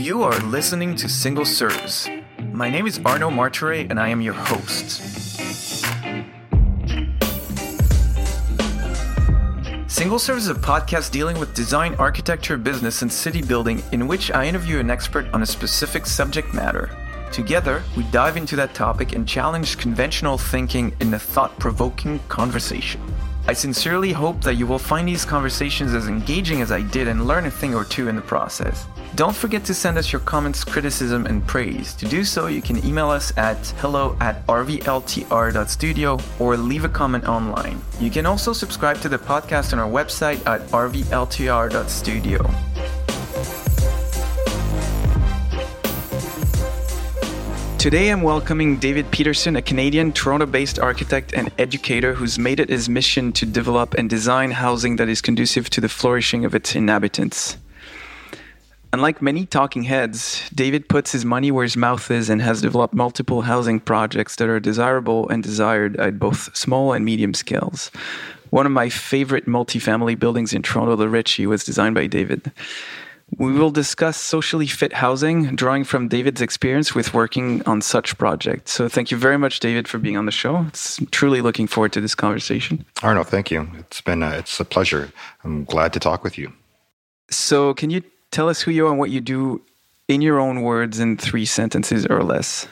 You are listening to Single Serves. My name is Arno Martire and I am your host. Single Serves is a podcast dealing with design, architecture, business, and city building in which I interview an expert on a specific subject matter. Together, we dive into that topic and challenge conventional thinking in a thought provoking conversation. I sincerely hope that you will find these conversations as engaging as I did and learn a thing or two in the process. Don't forget to send us your comments, criticism, and praise. To do so, you can email us at hello at rvltr.studio or leave a comment online. You can also subscribe to the podcast on our website at rvltr.studio. Today I'm welcoming David Peterson, a Canadian Toronto based architect and educator who's made it his mission to develop and design housing that is conducive to the flourishing of its inhabitants. Unlike many talking heads, David puts his money where his mouth is and has developed multiple housing projects that are desirable and desired at both small and medium scales. One of my favorite multifamily buildings in Toronto, the Ritchie, was designed by David. We will discuss socially fit housing, drawing from David's experience with working on such projects. So, thank you very much, David, for being on the show. It's truly looking forward to this conversation. Arno, thank you. It's been a, it's a pleasure. I'm glad to talk with you. So, can you tell us who you are and what you do in your own words in three sentences or less?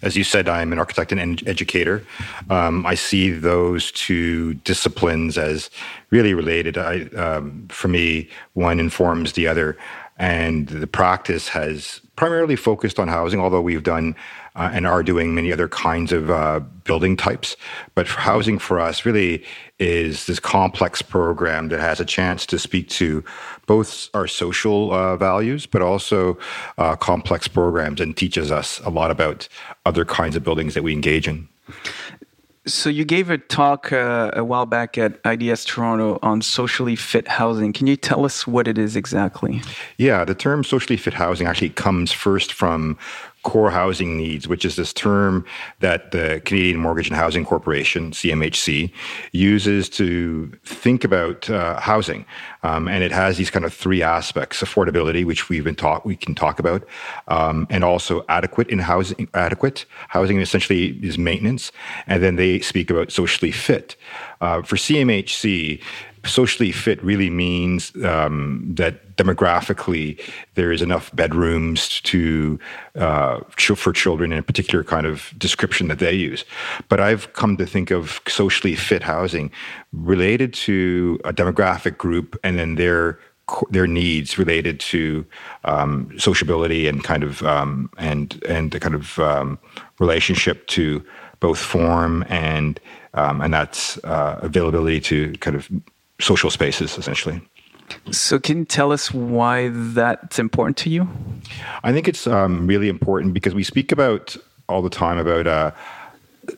As you said, I'm an architect and educator. Um, I see those two disciplines as really related. I, um, for me, one informs the other, and the practice has primarily focused on housing, although we've done uh, and are doing many other kinds of uh, building types. But for housing for us really is this complex program that has a chance to speak to both our social uh, values, but also uh, complex programs and teaches us a lot about other kinds of buildings that we engage in. So you gave a talk uh, a while back at IDS Toronto on socially fit housing. Can you tell us what it is exactly? Yeah, the term socially fit housing actually comes first from core housing needs, which is this term that the Canadian Mortgage and Housing Corporation, CMHC, uses to think about uh, housing. Um, and it has these kind of three aspects: affordability, which we've been talk we can talk about, um, and also adequate in housing. Adequate housing essentially is maintenance, and then they speak about socially fit. Uh, for CMHC, socially fit really means um, that demographically there is enough bedrooms to uh, for children in a particular kind of description that they use. But I've come to think of socially fit housing related to a demographic group and then their their needs related to um, sociability and kind of um, and and the kind of um, relationship to both form and um, and that's uh, availability to kind of social spaces, essentially. So, can you tell us why that's important to you? I think it's um, really important because we speak about all the time about uh,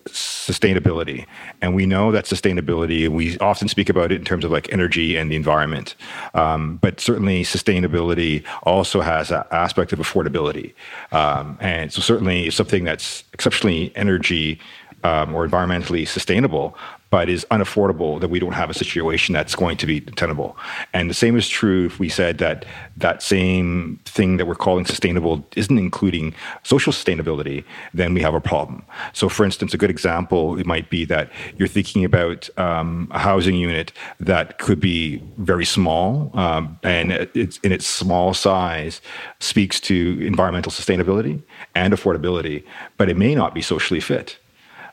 sustainability, and we know that sustainability. We often speak about it in terms of like energy and the environment, um, but certainly sustainability also has an aspect of affordability, um, and so certainly something that's exceptionally energy um, or environmentally sustainable, but is unaffordable, that we don't have a situation that's going to be tenable. And the same is true if we said that that same thing that we're calling sustainable isn't including social sustainability, then we have a problem. So, for instance, a good example it might be that you're thinking about um, a housing unit that could be very small, um, and it's in its small size speaks to environmental sustainability and affordability, but it may not be socially fit.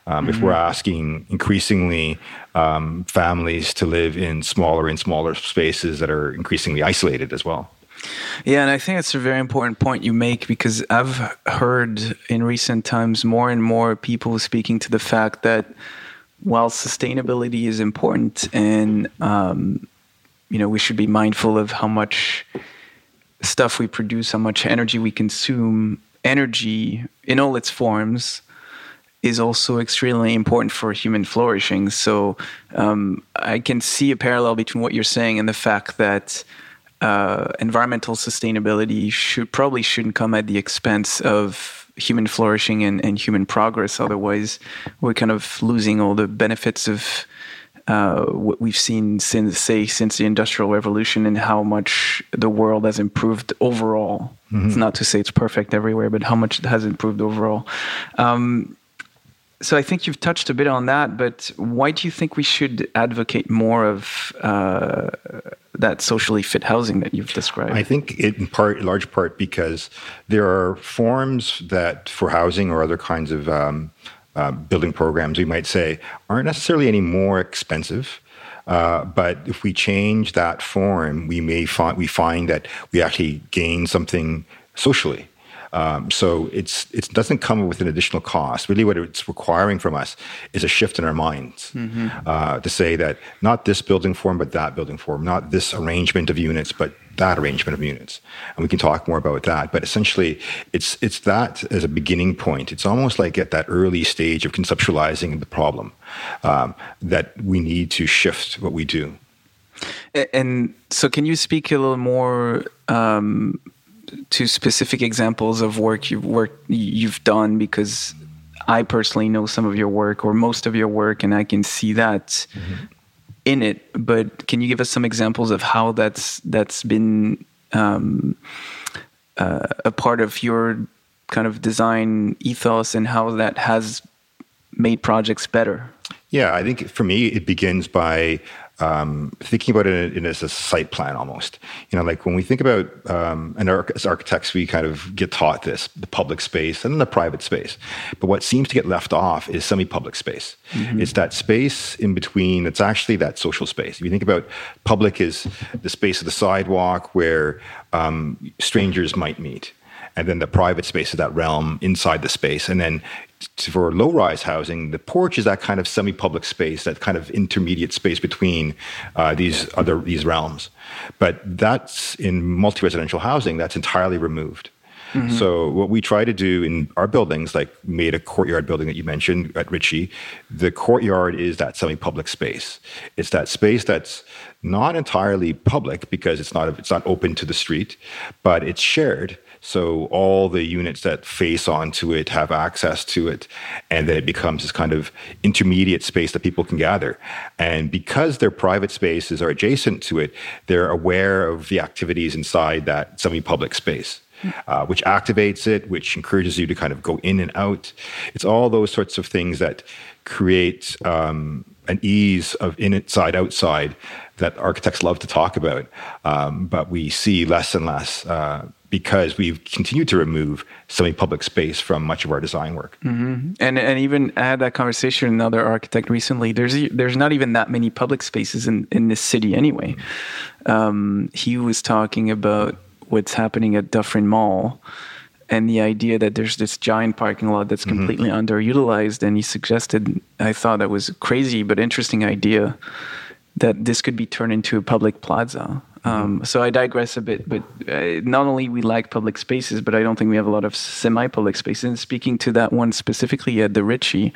Um, mm-hmm. If we're mm-hmm. asking increasingly um, families to live in smaller and smaller spaces that are increasingly isolated as well. Yeah, and I think it's a very important point you make because I've heard in recent times more and more people speaking to the fact that while sustainability is important and um, you know we should be mindful of how much stuff we produce, how much energy we consume, energy in all its forms is also extremely important for human flourishing. So um, I can see a parallel between what you're saying and the fact that uh, environmental sustainability should probably shouldn't come at the expense of human flourishing and, and human progress. Otherwise, we're kind of losing all the benefits of uh, what we've seen since, say, since the Industrial Revolution and how much the world has improved overall. Mm-hmm. It's not to say it's perfect everywhere, but how much it has improved overall. Um, so I think you've touched a bit on that, but why do you think we should advocate more of uh, that socially fit housing that you've described? I think in part, large part, because there are forms that for housing or other kinds of um, uh, building programs, we might say, aren't necessarily any more expensive. Uh, but if we change that form, we may find we find that we actually gain something socially. Um, so it's it doesn't come with an additional cost. Really, what it's requiring from us is a shift in our minds mm-hmm. uh, to say that not this building form, but that building form, not this arrangement of units, but that arrangement of units. And we can talk more about that. But essentially, it's it's that as a beginning point. It's almost like at that early stage of conceptualizing the problem um, that we need to shift what we do. And so, can you speak a little more? Um, to specific examples of work you've worked you've done because I personally know some of your work or most of your work and I can see that mm-hmm. in it but can you give us some examples of how that's that's been um, uh, a part of your kind of design ethos and how that has made projects better yeah i think for me it begins by um, thinking about it in, in, as a site plan almost. You know, like when we think about, um, and our, as architects, we kind of get taught this the public space and the private space. But what seems to get left off is semi public space. Mm-hmm. It's that space in between It's actually that social space. If you think about public, is the space of the sidewalk where um, strangers might meet and then the private space is that realm inside the space. And then for low rise housing, the porch is that kind of semi public space, that kind of intermediate space between uh, these other these realms. But that's in multi residential housing, that's entirely removed. Mm-hmm. So what we try to do in our buildings, like made a courtyard building that you mentioned at Ritchie, the courtyard is that semi-public space. It's that space that's not entirely public because it's not it's not open to the street, but it's shared so all the units that face onto it have access to it. And then it becomes this kind of intermediate space that people can gather. And because their private spaces are adjacent to it, they're aware of the activities inside that semi public space. Uh, which activates it, which encourages you to kind of go in and out. It's all those sorts of things that create um, an ease of inside outside that architects love to talk about, um, but we see less and less uh, because we've continued to remove semi-public space from much of our design work. Mm-hmm. And and even I had that conversation with another architect recently. There's there's not even that many public spaces in in this city anyway. Um, he was talking about what's happening at Dufferin Mall. And the idea that there's this giant parking lot that's mm-hmm. completely mm-hmm. underutilized, and he suggested, I thought that was a crazy but interesting idea that this could be turned into a public plaza um, so I digress a bit, but uh, not only we like public spaces, but I don't think we have a lot of semi-public spaces. And speaking to that one specifically at the Ritchie,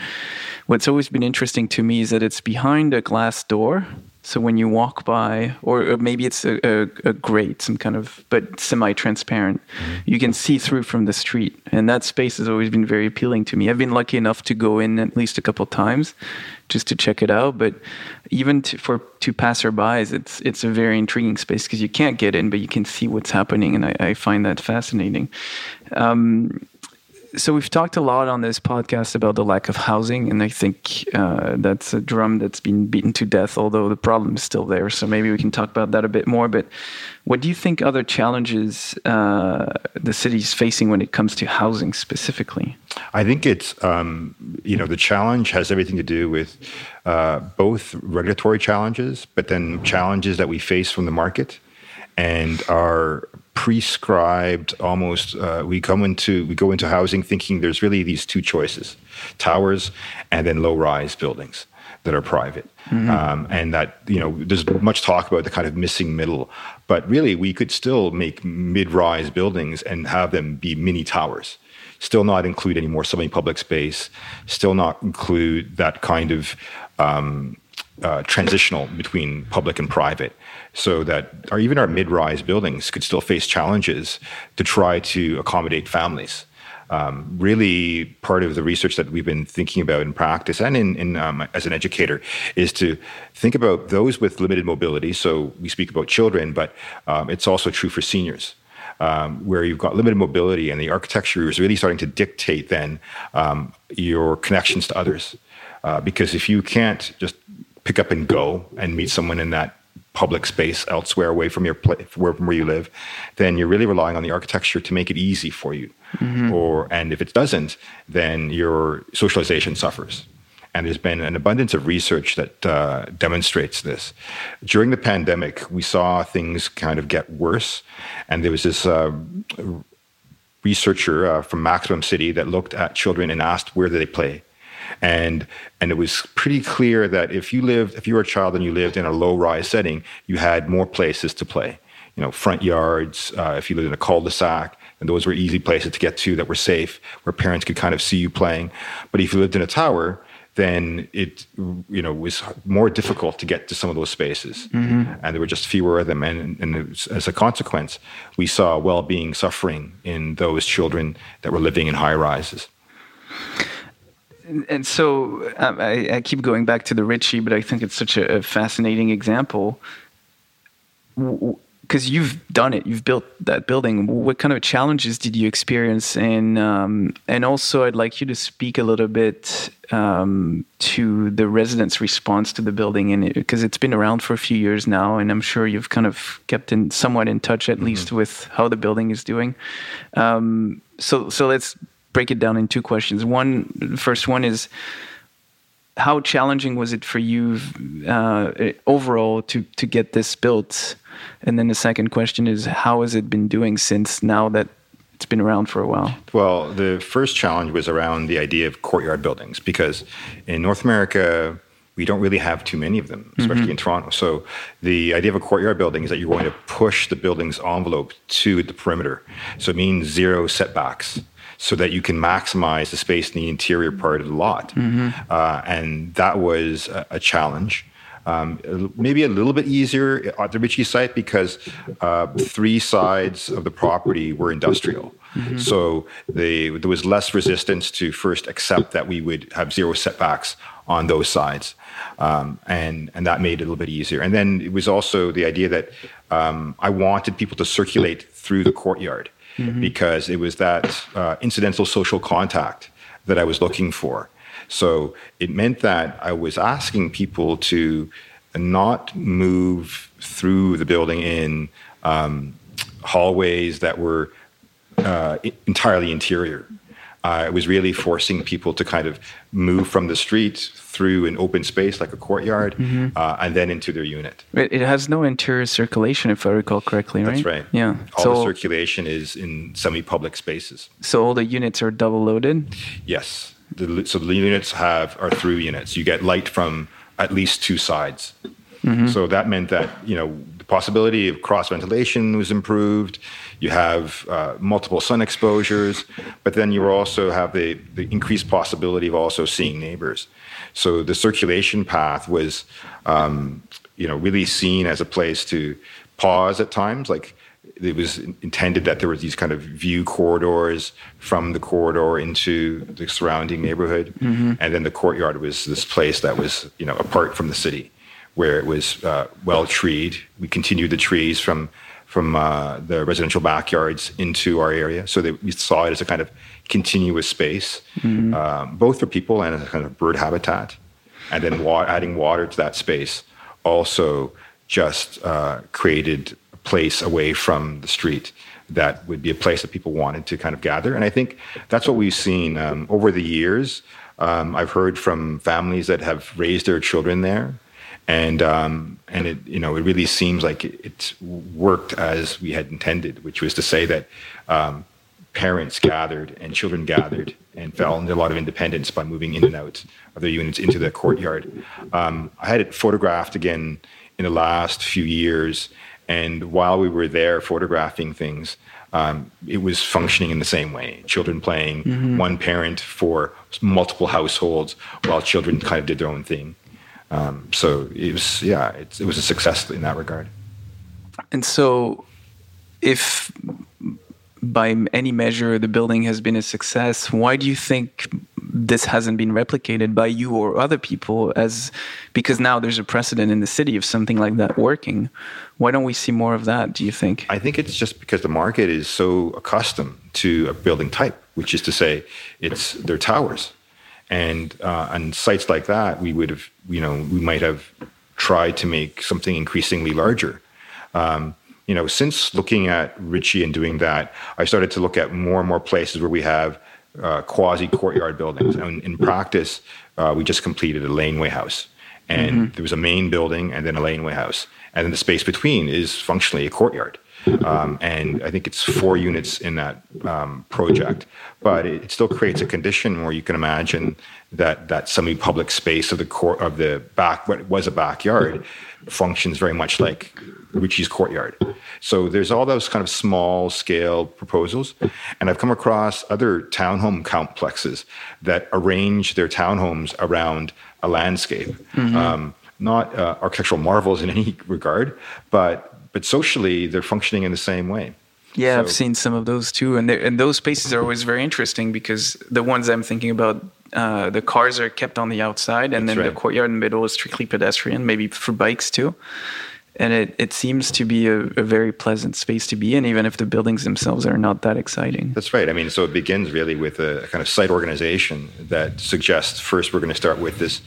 what's always been interesting to me is that it's behind a glass door. So when you walk by, or, maybe it's a, a, a, grate, some kind of, but semi-transparent, mm-hmm. you can see through from the street, and that space has always been very appealing to me. I've been lucky enough to go in at least a couple times, just to check it out. But even to, for to passerbys, it's it's a very intriguing space because you can't get in, but you can see what's happening, and I, I find that fascinating. Um, so we've talked a lot on this podcast about the lack of housing, and I think uh, that's a drum that's been beaten to death. Although the problem is still there, so maybe we can talk about that a bit more. But what do you think other challenges uh, the is facing when it comes to housing specifically? I think it's um, you know the challenge has everything to do with uh, both regulatory challenges, but then challenges that we face from the market and our prescribed almost uh, we come into we go into housing thinking there's really these two choices towers and then low rise buildings that are private. Mm-hmm. um, and that you know there's much talk about the kind of missing middle but really we could still make mid-rise buildings and have them be mini towers. Still not include any more semi-public space still not include that kind of um, uh, transitional between public and private so that or even our mid-rise buildings could still face challenges to try to accommodate families um, really part of the research that we've been thinking about in practice and in, in um, as an educator is to think about those with limited mobility. So we speak about children, but um, it's also true for seniors. Um, where you've got limited mobility and the architecture is really starting to dictate then um, your connections to others. Uh, because if you can't just pick up and go and meet someone in that public space elsewhere away from your place where, where you live, then you're really relying on the architecture to make it easy for you. Mm-hmm. Or and if it doesn't, then your socialization suffers. And there's been an abundance of research that uh, demonstrates this. During the pandemic, we saw things kind of get worse, and there was this. Uh, researcher uh, from Maximum City that looked at children and asked where do they play and and it was pretty clear that if you lived if you were a child and you lived in a low rise setting you had more places to play. You know front yards uh, if you lived in a cul-de-sac and those were easy places to get to that were safe where parents could kind of see you playing. But if you lived in a tower then it you know was more difficult to get to some of those spaces. Mm-hmm. and there were just fewer of them. And, and was, as a consequence we saw well-being suffering in those children that were living in high rises and so um, I, I, keep going back to the Ritchie, but I think it's such a, a fascinating example because you've done it, you've built that building. What kind of challenges did you experience? And um, and also, I'd like you to speak a little bit um, to the residents' response to the building, and because it, has been around for a few years now, and I'm sure you've kind of kept in somewhat in touch, at mm-hmm. least, with how the building is doing. Um, so so let's break it down in two questions. One, the first one is how challenging was it for you uh, overall to to get this built? And then the second question is how has it been doing since now that it's been around for a while? Well, the first challenge was around the idea of courtyard buildings because in North America we don't really have too many of them, especially mm-hmm. in Toronto. So the idea of a courtyard building is that you're going to push the building's envelope to the perimeter. So it means zero setbacks so that you can maximize the space in the interior part of the lot. Mm-hmm. Uh, and that was a, a challenge. Um, maybe a little bit easier at the Ritchie site because uh, three sides of the property were industrial. Mm-hmm. So they, there was less resistance to first accept that we would have zero setbacks on those sides. Um, and, and that made it a little bit easier. And then it was also the idea that um, I wanted people to circulate through the courtyard mm-hmm. because it was that uh, incidental social contact that I was looking for. So it meant that I was asking people to not move through the building in um, hallways that were uh, entirely interior uh, it was really forcing people to kind of move from the street through an open space like a courtyard mm-hmm. uh, and then into their unit. It, has no interior circulation, if I recall correctly, right? That's right. Yeah. All so, the circulation is in semi public spaces. So all the units are double loaded? Yes. The, so the units have are through units. You get light from at least two sides. Mm-hmm. So that meant that, you know, the possibility of cross ventilation was improved you have uh, multiple sun exposures, but then you also have the, the increased possibility of also seeing neighbors. So the circulation path was, um, you know, really seen as a place to pause at times. Like it was intended that there were these kind of view corridors from the corridor into the surrounding neighborhood, mm-hmm. and then the courtyard was this place that was, you know, apart from the city, where it was uh, well treed. We continued the trees from from uh, the residential backyards into our area. So that we saw it as a kind of continuous space, mm-hmm. um, both for people and as a kind of bird habitat. And then wa- adding water to that space also just uh, created a place away from the street that would be a place that people wanted to kind of gather. And I think that's what we've seen um, over the years. Um, I've heard from families that have raised their children there and um, and it you know it really seems like it, it, worked as we had intended, which was to say that um, parents gathered and children gathered and felt a lot of independence by moving in and out of their units into the courtyard. Um, I had it photographed again in the last few years, and while we were there photographing things. Um, it was functioning in the same way. Children playing, mm-hmm. one parent for multiple households, while children kind of did their own thing. Um, so it was, yeah, it, it was a success in that regard. And so, if by any measure, the building has been a success. Why do you think this hasn't been replicated by you or other people? As because now there's a precedent in the city of something like that working. Why don't we see more of that? Do you think? I think it's just because the market is so accustomed to a building type, which is to say, it's their towers, and uh, on sites like that, we would have, you know, we might have tried to make something increasingly larger. Um, you know, since looking at Ritchie and doing that, I started to look at more and more places where we have uh, quasi courtyard buildings. And in practice, uh, we just completed a laneway house, and mm-hmm. there was a main building and then a laneway house, and then the space between is functionally a courtyard. Um, and I think it's four units in that um, project, but it, still creates a condition where you can imagine that that semi-public space of the court of the back, what was a backyard, functions very much like Ritchie's courtyard. So there's all those kind of small scale proposals. And I've come across other townhome complexes that arrange their townhomes around a landscape. Mm-hmm. Um, not uh, architectural marvels in any regard, but but socially they're functioning in the same way. Yeah, so, I've seen some of those too, and and those spaces are always very interesting because the ones I'm thinking about, uh, the cars are kept on the outside, and then right. the courtyard in the middle is strictly pedestrian, maybe for bikes too and it, it seems to be a, a, very pleasant space to be in, even if the buildings themselves are not that exciting. That's right. I mean, so it begins really with a kind of site organization that suggests first we're going to start with this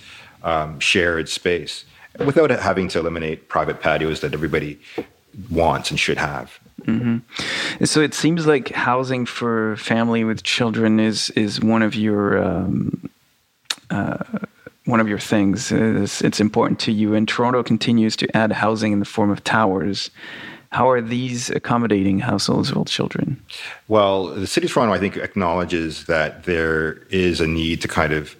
um, shared space without having to eliminate private patios that everybody wants and should have. Mm-hmm. So it seems like housing for family with children is is one of your um, uh, one of your things. Is it's important to you, and Toronto continues to add housing in the form of towers. How are these accommodating households with children? Well, the city of Toronto, I think, acknowledges that there is a need to kind of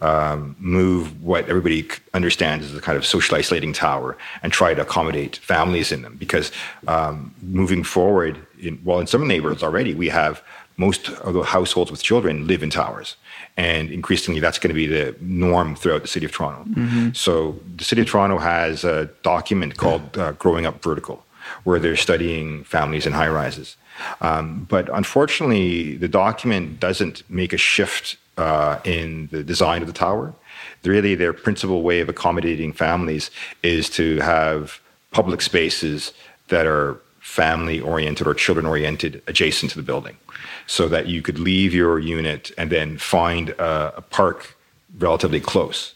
um, move what everybody understands as a kind of social isolating tower and try to accommodate families in them. Because um, moving forward, in, well, in some neighborhoods already, we have most of the households with children live in towers. And increasingly, that's going to be the norm throughout the city of Toronto. Mm-hmm. So, the city of Toronto has a document called uh, Growing Up Vertical, where they're studying families in high rises. Um, but unfortunately, the document doesn't make a shift uh, in the design of the tower. Really, their principal way of accommodating families is to have public spaces that are family oriented or children oriented adjacent to the building so that you could leave your unit and then find a, a park relatively close.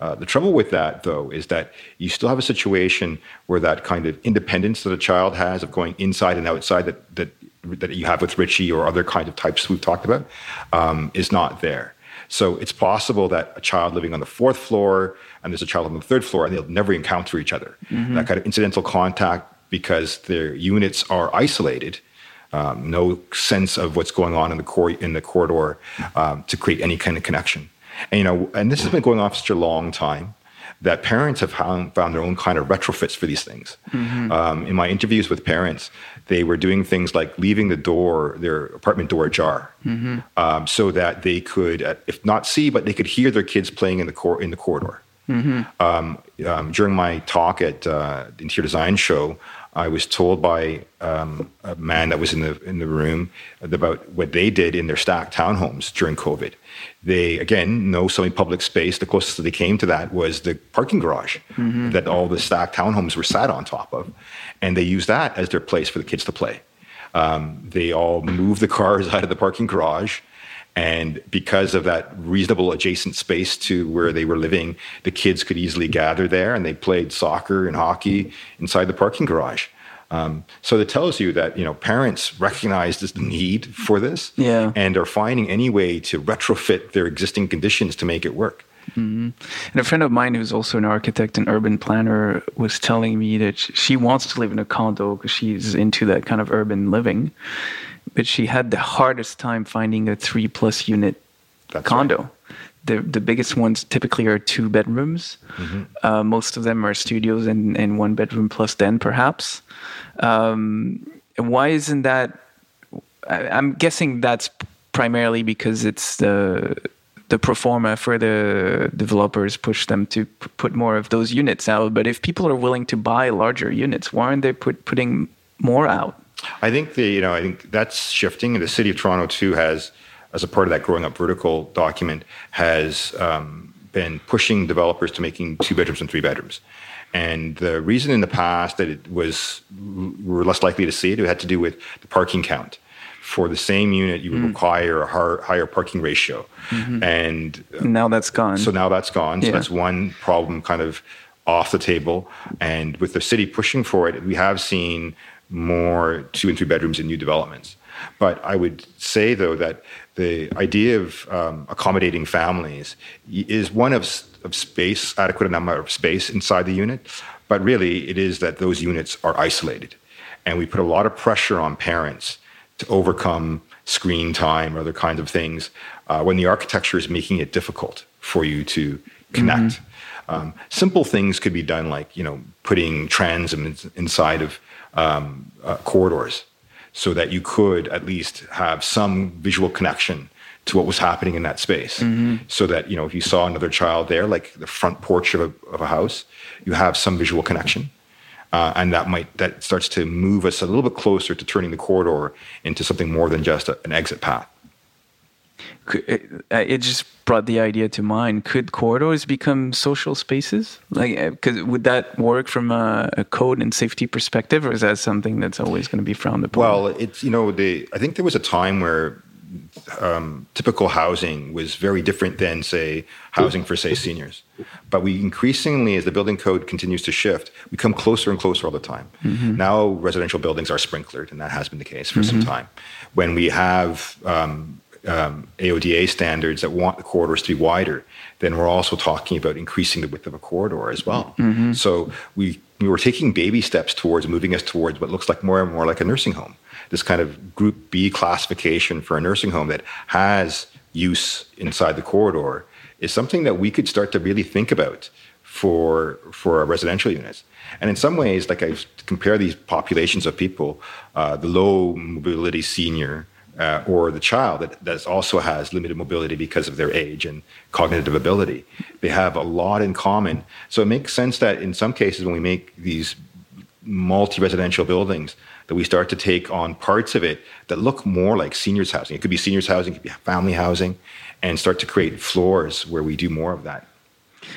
Uh, the trouble with that, though, is that you still have a situation where that kind of independence that a child has of going inside and outside that that that you have with Ritchie or other kind of types we've talked about um, is not there. So it's possible that a child living on the fourth floor and there's a child on the third floor and they'll never encounter each other. Mm-hmm. That kind of incidental contact because their units are isolated um, no sense of what's going on in the cor- in the corridor um, to create any kind of connection. And you know, and this has been going on for such a long time that parents have found, found their own kind of retrofits for these things. Mm-hmm. Um, in my interviews with parents, they were doing things like leaving the door, their apartment door ajar, mm-hmm. um, so that they could, uh, if not see, but they could hear their kids playing in the cor- in the corridor. Mm-hmm. Um, um during my talk at uh, the Interior Design Show, I was told by um, a man that was in the in the room about what they did in their stacked townhomes during COVID. They again no semi-public space. The closest that they came to that was the parking garage mm-hmm. that all the stacked townhomes were sat on top of, and they used that as their place for the kids to play. Um, they all moved the cars out of the parking garage. And because of that reasonable adjacent space to where they were living, the kids could easily gather there and they played soccer and hockey inside the parking garage. Um, so it tells you that you know parents recognize this need for this, yeah. and are finding any way to retrofit their existing conditions to make it work. Mm-hmm. And a friend of mine who's also an architect and urban planner was telling me that she wants to live in a condo because she's into that kind of urban living but she had the hardest time finding a three plus unit That's condo. Right. The, the biggest ones typically are two bedrooms. Mm-hmm. Uh, most of them are studios and, and one bedroom plus den, perhaps. Um, why isn't that? I, I'm guessing that's primarily because it's the the pro forma for the developers push them to p- put more of those units out. But if people are willing to buy larger units, why aren't they put, putting more out? I think the you know I think that's shifting, and the city of Toronto too has, as a part of that growing up vertical document, has um, been pushing developers to making two bedrooms and three bedrooms. And the reason in the past that it was we were less likely to see it, it had to do with the parking count. For the same unit, you would mm. require a higher, higher parking ratio, mm-hmm. and now that's gone. So now that's gone. So yeah. that's one problem, kind of off the table. And with the city pushing for it, we have seen more two and three bedrooms in new developments. But I would say, though, that the idea of um, accommodating families is one of, of space, adequate amount of space inside the unit. But really, it is that those units are isolated. And we put a lot of pressure on parents to overcome screen time or other kinds of things uh, when the architecture is making it difficult for you to connect. Mm-hmm. Um, simple things could be done, like you know, putting transoms inside of um, uh, corridors so that you could at least have some visual connection to what was happening in that space. Mm-hmm. so that you know if you saw another child there like the front porch of a, of a house you have some visual connection. Uh, and that might that starts to move us a little bit closer to turning the corridor into something more than just a, an exit path it, it just brought the idea to mind. Could corridors become social spaces? Like, because uh, would that work from a, a, code and safety perspective, or is that something that's always going to be frowned upon? Well, it's you know, the I think there was a time where um, typical housing was very different than, say, housing for, say, seniors. But we increasingly, as the building code continues to shift, we come closer and closer all the time. Mm-hmm. Now, residential buildings are sprinklered, and that has been the case for mm-hmm. some time. When we have um, um, AODA standards that want the corridors to be wider, then we're also talking about increasing the width of a corridor as well. Mm-hmm. So we, we were taking baby steps towards moving us towards what looks like more and more like a nursing home. This kind of Group B classification for a nursing home that has use inside the corridor is something that we could start to really think about for for our residential units. And in some ways, like I compare these populations of people, uh, the low mobility senior uh, or the child that, that also has limited mobility because of their age and cognitive ability. They have a lot in common. So it makes sense that in some cases, when we make these multi residential buildings, that we start to take on parts of it that look more like seniors housing. It could be seniors housing, it could be family housing, and start to create floors where we do more of that.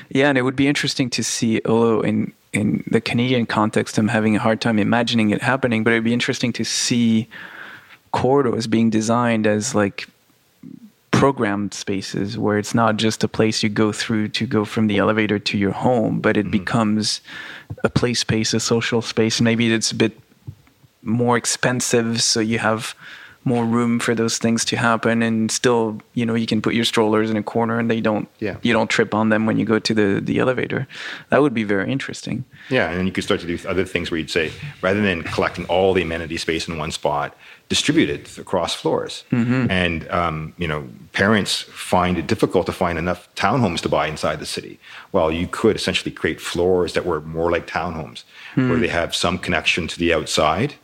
Yeah, and it would be interesting to see, although in in the Canadian context, I'm having a hard time imagining it happening, but it'd be interesting to see corridors being designed as like programmed spaces where it's not just a place you go through to go from the elevator to your home, but it mm-hmm. becomes a play space, a social space. Maybe it's a bit more expensive, so you have more room for those things to happen and still you know you can put your strollers in a corner and they don't yeah. you don't trip on them when you go to the the elevator that would be very interesting yeah and then you could start to do other things where you'd say rather than collecting all the amenity space in one spot distribute it across floors mm-hmm. and um, you know parents find it difficult to find enough townhomes to buy inside the city well you could essentially create floors that were more like townhomes mm. where they have some connection to the outside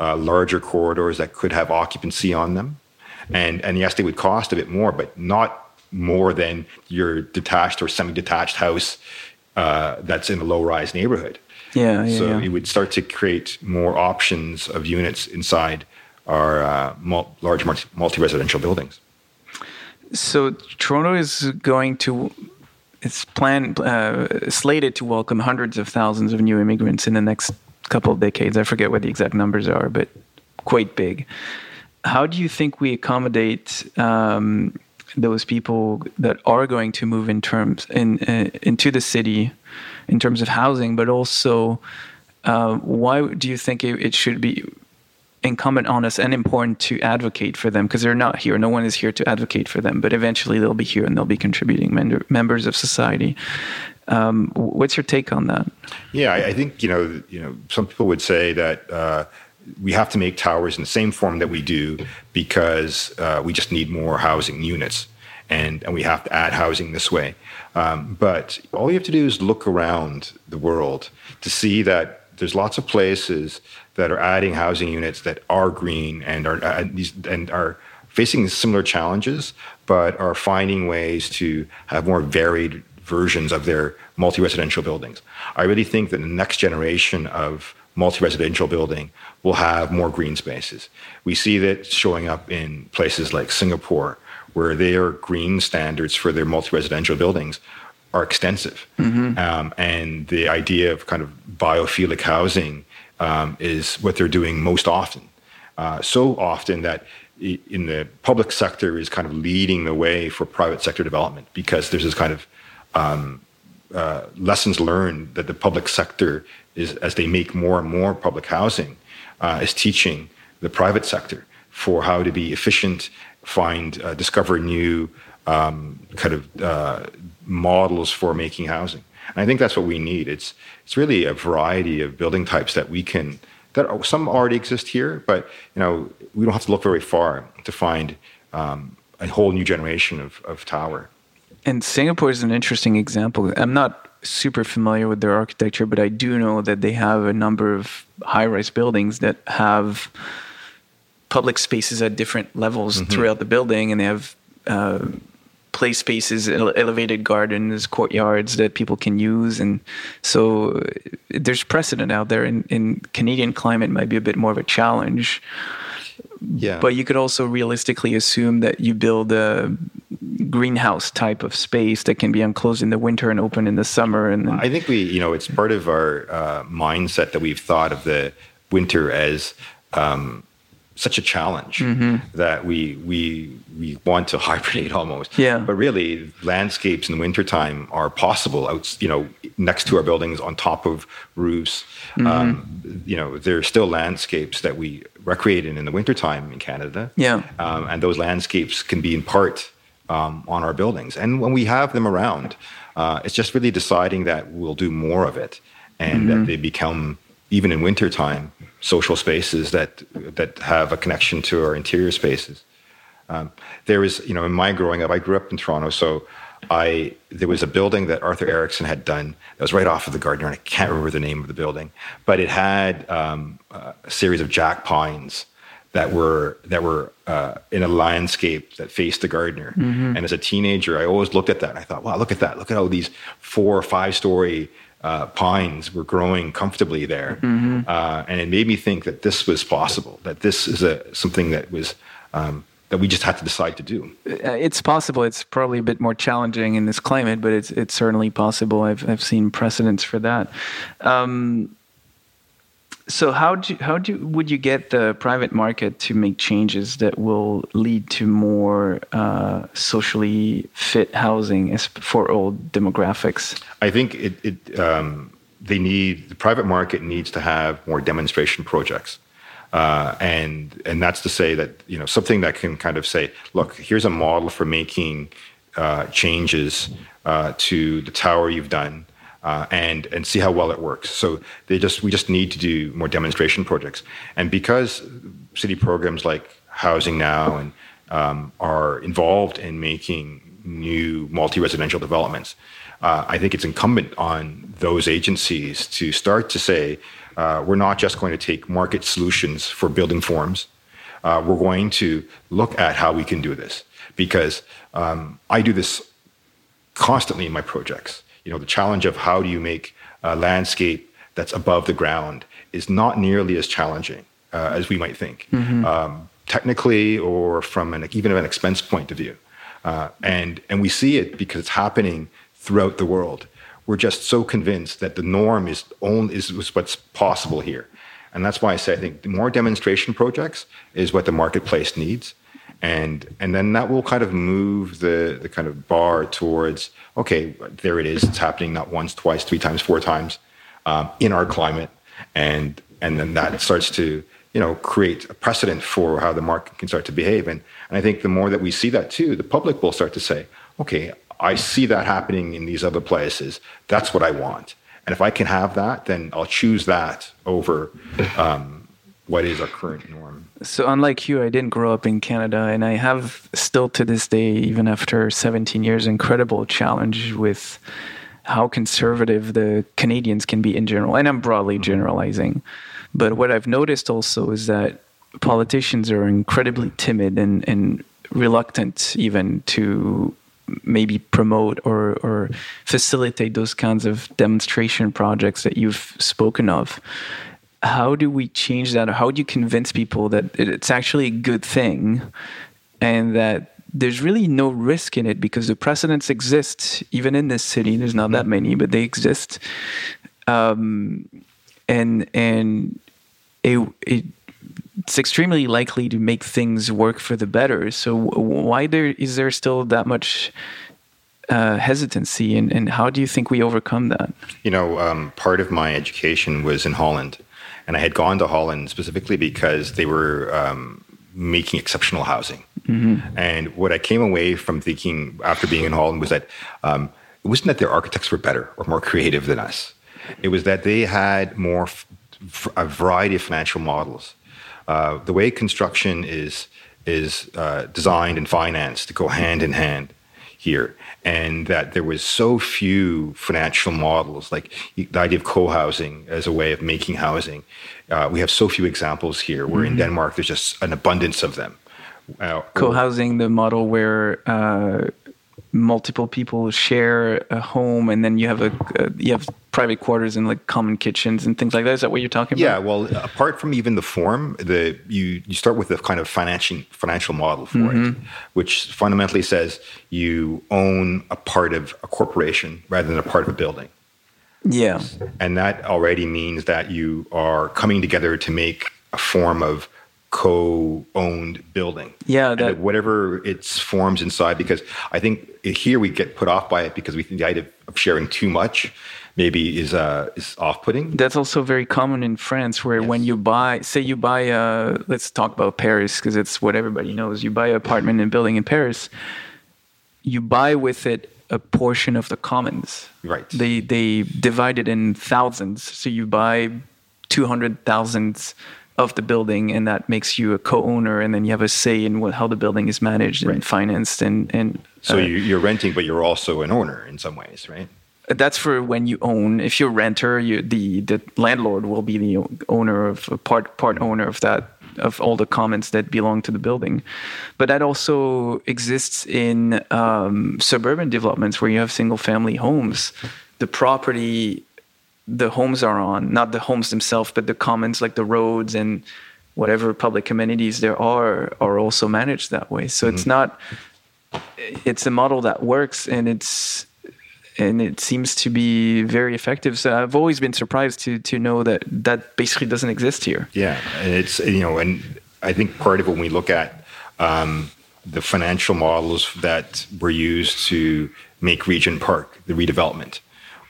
uh, larger corridors that could have occupancy on them. And, and yes, they would cost a bit more, but not more than your detached or semi detached house uh, that's in a low rise neighborhood. Yeah, yeah. So yeah. it would start to create more options of units inside our uh, mul- large multi residential buildings. So Toronto is going to it's planned uh, slated to welcome hundreds of thousands of new immigrants in the next couple of decades. I forget what the exact numbers are, but quite big. How do you think we accommodate um, those people that are going to move in terms in uh, into the city in terms of housing, but also uh, why do you think it, it, should be incumbent on us and important to advocate for them because they're not here. No one is here to advocate for them, but eventually they'll be here and they'll be contributing members of society. Um, what's your take on that? Yeah, I, I, think you know, you know, some people would say that uh, we have to make towers in the same form that we do because uh, we just need more housing units, and and we have to add housing this way. Um, but all you have to do is look around the world to see that there's lots of places that are adding housing units that are green and are uh, and are facing similar challenges, but are finding ways to have more varied versions of their multi-residential buildings. I really think that the next generation of multi-residential building will have more green spaces. We see that showing up in places like Singapore, where their green standards for their multi-residential buildings are extensive. Mm-hmm. Um, and the idea of kind of biophilic housing um, is what they're doing most often. Uh, so often that in the public sector is kind of leading the way for private sector development because there's this kind of um, uh, lessons learned that the public sector is as they make more and more public housing uh, is teaching the private sector for how to be efficient, find, uh, discover new um, kind of uh, models for making housing. And I think that's what we need. It's it's really a variety of building types that we can that are, some already exist here, but you know we don't have to look very far to find um, a whole new generation of, of tower. And Singapore is an interesting example. I'm not super familiar with their architecture, but I do know that they have a number of high-rise buildings that have public spaces at different levels mm-hmm. throughout the building, and they have uh, play spaces, elevated gardens, courtyards that people can use, and so there's precedent out there. In, in Canadian climate, might be a bit more of a challenge. Yeah. But you could also realistically assume that you build a greenhouse type of space that can be enclosed in the winter and open in the summer. And then... I think we, you know, it's part of our uh, mindset that we've thought of the winter as um, such a challenge mm-hmm. that we we we want to hibernate almost. Yeah. But really, landscapes in the wintertime are possible out, you know, next to our buildings, on top of roofs. Mm-hmm. Um, you know, there are still landscapes that we recreate in in the wintertime in Canada. Yeah. Um, and those landscapes can be in part um, on our buildings. And when we have them around, uh, it's just really deciding that we'll do more of it and mm-hmm. that they become even in wintertime, social spaces that that have a connection to our interior spaces. Um, there is, you know, in my growing up, I grew up in Toronto, so I there was a building that Arthur Erickson had done that was right off of the Gardiner, and I can't remember the name of the building, but it had um, a series of jack pines that were that were uh, in a landscape that faced the Gardiner. Mm-hmm. And as a teenager, I always looked at that and I thought, wow, look at that! Look at how these four or five story uh, pines were growing comfortably there, mm-hmm. uh, and it made me think that this was possible. That this is a something that was um, that we just had to decide to do. Uh, it's possible. It's probably a bit more challenging in this climate, but it's it's certainly possible. I've I've seen precedents for that. Um, so how do how do would you get the private market to make changes that will lead to more uh, socially fit housing for all demographics? I think it, it um, they need the private market needs to have more demonstration projects. Uh, and and that's to say that you know something that can kind of say, look, here's a model for making uh, changes uh, to the tower you've done, uh, and and see how well it works. So they just we just need to do more demonstration projects, and because city programs like Housing Now and um, are involved in making new multi-residential developments, uh, I think it's incumbent on those agencies to start to say uh, we're not just going to take market solutions for building forms. Uh, we're going to look at how we can do this because um, I do this constantly in my projects you know, the challenge of how do you make a landscape that's above the ground is not nearly as challenging uh, as we might think, mm-hmm. um, technically or from an even an expense point of view. Uh, and and we see it because it's happening throughout the world. We're just so convinced that the norm is only is, is what's possible here, and that's why I say I think more demonstration projects is what the marketplace needs and and then that will kind of move the the kind of bar towards okay there it is. It's happening not once twice three times four times um, in our climate. And and then that starts to you know create a precedent for how the market can start to behave. And and I think the more that we see that too the public will start to say okay I see that happening in these other places. That's what I want. And if I can have that then I'll choose that over um, what is our current norm. So, unlike you, I didn't grow up in Canada, and I have still to this day, even after 17 years, incredible challenge with how conservative the Canadians can be in general. And I'm broadly mm-hmm. generalizing. But what I've noticed also is that politicians are incredibly timid and, and reluctant even to maybe promote or, or facilitate those kinds of demonstration projects that you've spoken of how do we change that? How do you convince people that it's actually a good thing and that there's really no risk in it because the precedents exist even in this city. There's not that many, but they exist. Um, and and it, it it's extremely likely to make things work for the better. So why there is there still that much uh, hesitancy, and, and how do you think we overcome that? You know, um, part of my education was in Holland, and I had gone to Holland specifically because they were um, making exceptional housing. Mm-hmm. And what I came away from thinking after being in Holland was that um, it wasn't that their architects were better or more creative than us. It was that they had more f- a variety of financial models. Uh, the way construction is is uh, designed and financed to go hand in hand here, and that there was so few financial models, like the idea of co-housing as a way of making housing. Uh, we have so few examples here. Where mm-hmm. in Denmark, there's just an abundance of them. Uh, co-housing, the model where uh, multiple people share a home and then you have a, a, you have private quarters and like common kitchens and things like that. Is that what you're talking yeah, about? Yeah well apart from even the form the you you start with the kind of financial financial model for mm-hmm. it which fundamentally says you own a part of a corporation rather than a part of a building. Yeah. And that already means that you are coming together to make a form of co-owned building. Yeah, that, whatever its forms inside. Because I think here we get put off by it because we think the idea of sharing too much maybe is uh, is off-putting. That's also very common in France, where yes. when you buy, say you buy, uh, let's talk about Paris because it's what everybody knows. You buy an apartment and building in Paris, you buy with it a portion of the commons. Right. They they divide it in thousands, so you buy two hundred thousands of the building, and that makes you a co-owner, and then you have a say in what, how the building is managed and financed. And and so uh, you, are renting, but you're also an owner in some ways, right? That's for when you own. If you're a renter, you, the the landlord will be the owner of part part owner of that of all the commons that belong to the building. But that also exists in um, suburban developments where you have single family homes. The property the homes are on, not the homes themselves, but the commons like the roads and whatever public amenities there are are also managed that way. So mm-hmm. it's not it's a model that works and it's and it seems to be very effective. So I've always been surprised to to know that that basically doesn't exist here. Yeah, and it's you know, and I think part of when we look at um, the financial models that were used to make Regent Park, the redevelopment,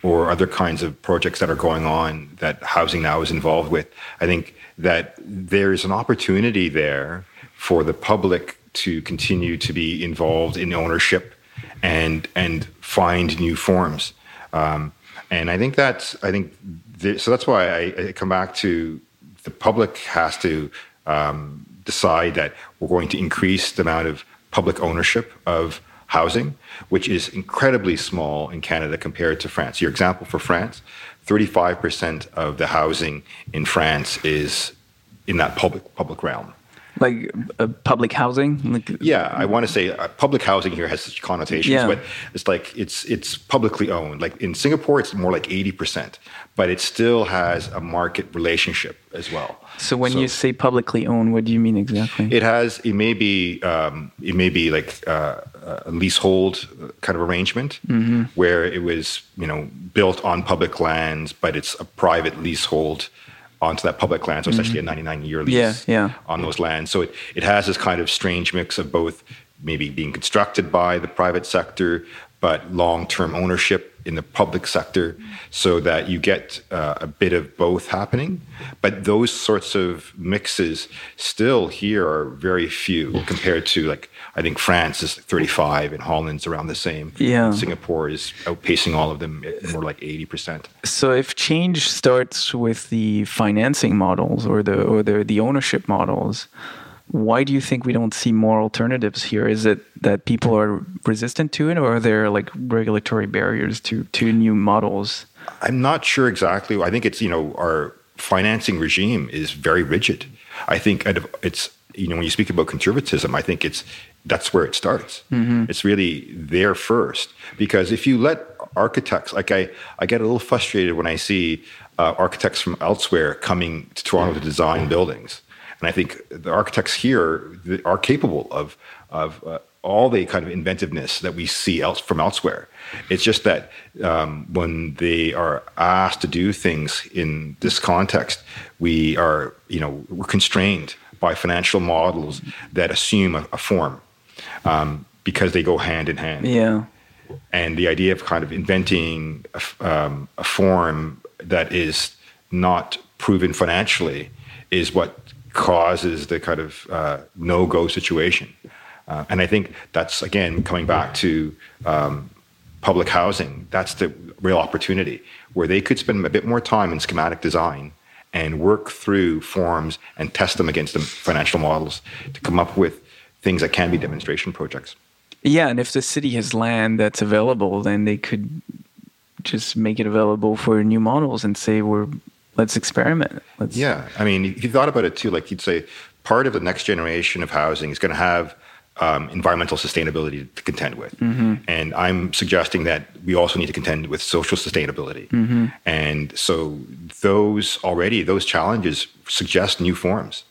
or other kinds of projects that are going on that housing now is involved with. I think that there's an opportunity there for the public to continue to be involved in ownership and and find new forms. Um, and I think that's I think th- so that's why I, I, come back to the public has to um, decide that we're going to increase the amount of public ownership of housing, which is incredibly small in Canada compared to France. Your example for France 35% of the housing in France is in that public public realm like uh, public housing like, yeah i want to say uh, public housing here has such connotations yeah. but it's like it's it's publicly owned like in singapore it's more like 80% but it still has a market relationship as well so when so, you say publicly owned what do you mean exactly it has it may be um, it may be like uh, a leasehold kind of arrangement mm-hmm. where it was you know built on public lands but it's a private leasehold onto that public land. So essentially mm-hmm. a 99 year lease yeah, yeah. on those lands. So it, it has this kind of strange mix of both maybe being constructed by the private sector, but long term ownership in the public sector so that you get uh, a bit of both happening. But those sorts of mixes still here are very few compared to like I think France is 35 and Holland's around the same. Yeah. Singapore is outpacing all of them eh, more like 80%. So if change starts with the financing models or the or the, the ownership models, why do you think we don't see more alternatives here? Is it that people are resistant to it or are there like regulatory barriers to to new models? I'm not sure exactly. I think it's, you know, our financing regime is very rigid. I think it's you know when you speak about conservatism, I think it's that's where it starts. Mm-hmm. It's really there first because if you let architects, like I, I get a little frustrated when I see uh, architects from elsewhere coming to Toronto to design buildings, and I think the architects here are capable of of uh, all the kind of inventiveness that we see else from elsewhere. It's just that um, when they are asked to do things in this context, we are, you know, we're constrained by financial models that assume a, a form um, because they go hand in hand. Yeah. And the idea of kind of inventing a, um, a form that is not proven financially is what causes the kind of uh, no-go situation. Uh, and I think that's again coming back to um, public housing. That's the real opportunity where they could spend a bit more time in schematic design and work through forms and test them against the financial models to come up with things that can be demonstration projects. Yeah, and if the city has land that's available, then they could just make it available for new models and say we're let's experiment. Let's yeah, I mean, if you thought about it too, like you'd say part of the next generation of housing is going to have um, environmental sustainability to contend with. Mm-hmm. And I'm suggesting that we also need to contend with social sustainability. Mm-hmm. And so those already, those challenges suggest new forms.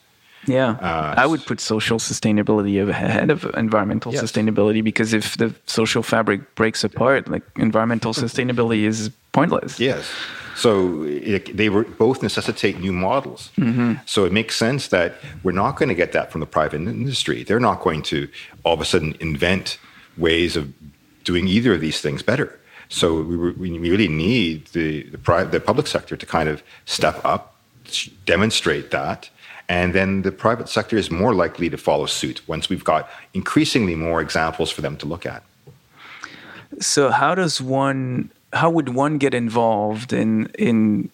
Yeah, uh, I would put social sustainability ahead of environmental yes. sustainability because if the social fabric breaks apart, like environmental sustainability is pointless. Yes. So it, they were, both necessitate new models. Mm-hmm. So it makes sense that we're not going to get that from the private industry. They're not going to all of a sudden invent ways of doing either of these things better. So we, we really need the, the, private, the public sector to kind of step up, demonstrate that, and then the private sector is more likely to follow suit once we've got increasingly more examples for them to look at. So how does one how would one get involved in in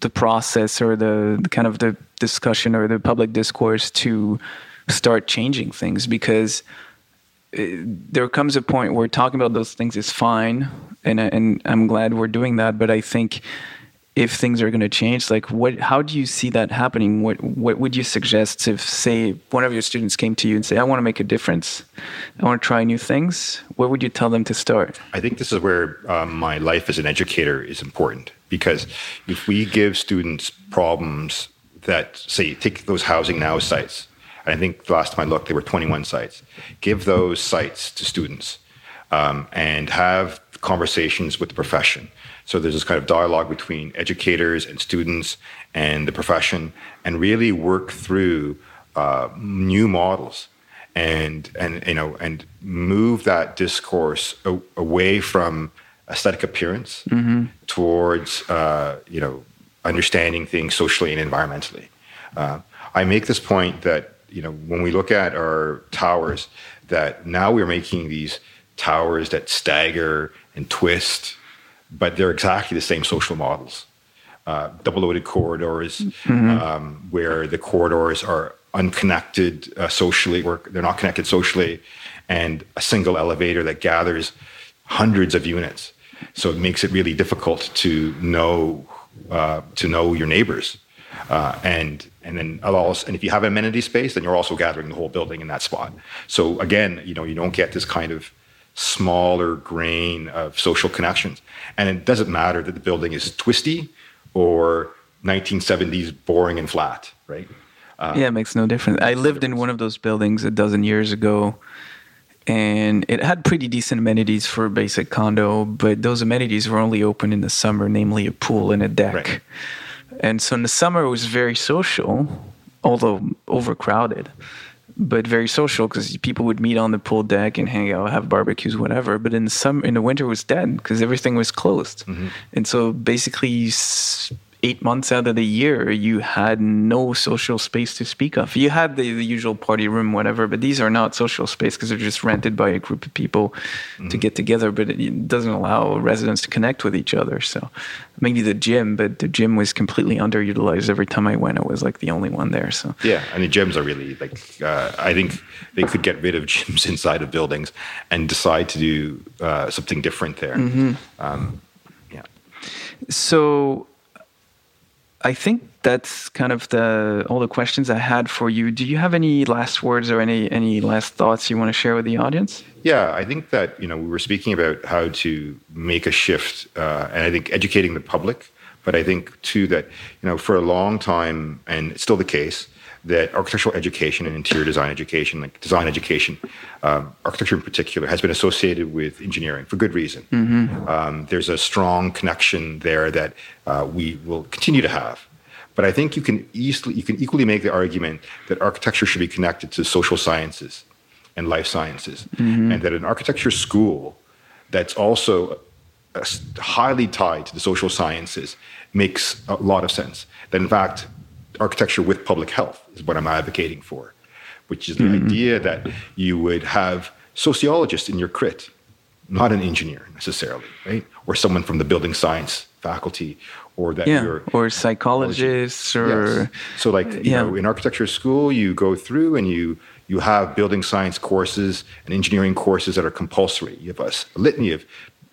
the process or the, kind of the discussion or the public discourse to start changing things because uh, there comes a point where talking about those things is fine and and I'm glad we're doing that but I think if things are going to change like what how do you see that happening? What what would you suggest if say one of your students came to you and say i want to make a difference. I want to try new things where would you tell them to start? I think this is where um, my life as an educator is important because if we give students problems that say take those housing now sites i think last time i looked there were 21 sites. Give those sites to students um, and have conversations with the profession so there's this kind of dialogue between educators and students and the profession, and really work through uh, new models and and you know and move that discourse a- away from aesthetic appearance mm-hmm. towards uh, you know understanding things socially and environmentally. Uh, I make this point that you know when we look at our towers, that now we're making these towers that stagger and twist but they're exactly the same social models. Uh, double loaded corridors, mm-hmm. um, where the corridors are unconnected uh, socially, or they're not connected socially, and a single elevator that gathers hundreds of units. So it makes it really difficult to know uh, to know your neighbors, uh, and and then also, and if you have amenity space, then you're also gathering the whole building in that spot. So again, you know, you don't get this kind of smaller grain of social connections. And it doesn't matter that the building is twisty or 1970s boring and flat, right? Uh, yeah, it makes no difference. I lived in one of those buildings a dozen years ago, and it had pretty decent amenities for a basic condo, but those amenities were only open in the summer, namely a pool and a deck. Right. And so in the summer, it was very social, although overcrowded but very social because people would meet on the pool deck and hang out, have barbecues, whatever. But in the summer, in the winter, it was dead because everything was closed. Mm-hmm. And so basically, eight months out of the year, you had no social space to speak of. You had the, the usual party room, whatever, but these are not social space because they're just rented by a group of people mm-hmm. to get together. But it doesn't allow residents to connect with each other. So maybe the gym, but the gym was completely underutilized. Every time I went, it was like the only one there. So yeah, I mean gyms are really like uh, I think they could get rid of gyms inside of buildings and decide to do uh, something different there. Mm-hmm. Um, yeah. So I think that's kind of the all the questions I had for you. Do you have any last words or any any last thoughts you want to share with the audience? Yeah, I think that you know we were speaking about how to make a shift, uh, and I think educating the public. But I think too that you know for a long time, and it's still the case, that architectural education and interior design education, like design education, um, architecture in particular, has been associated with engineering for good reason. Mm-hmm. Um, there's a strong connection there that uh, we will continue to have. But I think you can easily you can equally make the argument that architecture should be connected to social sciences and life sciences, mm-hmm. and that an architecture school that's also uh, highly tied to the social sciences makes a lot of sense. That in fact, architecture with public health is what I'm advocating for, which is the mm-hmm. idea that you would have sociologists in your crit, not an engineer necessarily, right? Or someone from the building science faculty or that yeah, you're or psychologists or yes. so like you yeah. know in architecture school you go through and you you have building science courses and engineering courses that are compulsory you have a, a litany of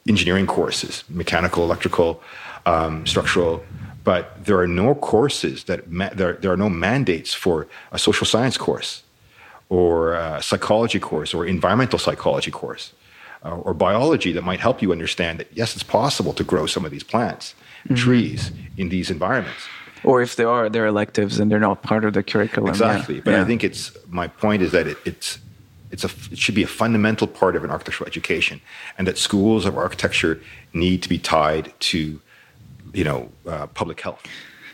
engineering courses mechanical electrical um, structural but there are no courses that ma- there, there are no mandates for a social science course or a psychology course or environmental psychology course uh, or biology that might help you understand that yes it's possible to grow some of these plants mm-hmm. trees in these environments. Or if they are, they're electives and they're not part of the curriculum. Exactly. Yeah. But yeah. I think it's my point is that it, it's it's a it should be a fundamental part of an architectural education, and that schools of architecture need to be tied to, you know, uh, public health.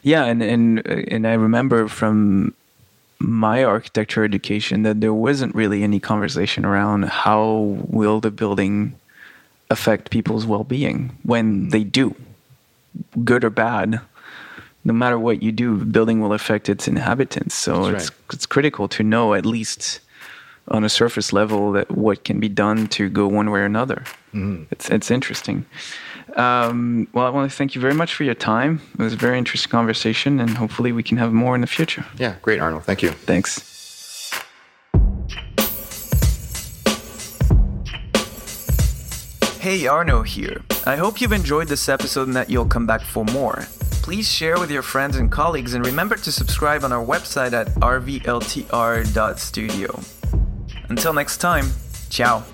Yeah, and and and I remember from my architecture education that there wasn't really any conversation around how will the building affect people's well-being when they do good or bad, no matter what you do, building will affect its inhabitants. So it's it's critical to know at least on a surface level that what can be done to go one way or another. Mm-hmm. It's it's interesting. Um, well, I want to thank you very much for your time. It was a very interesting conversation, and hopefully we can have more in the future. Yeah, great, Arno. Thank you. Thanks. Hey, Arno here. I hope you've enjoyed this episode and that you'll come back for more. Please share with your friends and colleagues and remember to subscribe on our website at rvltr.studio. Until next time, ciao.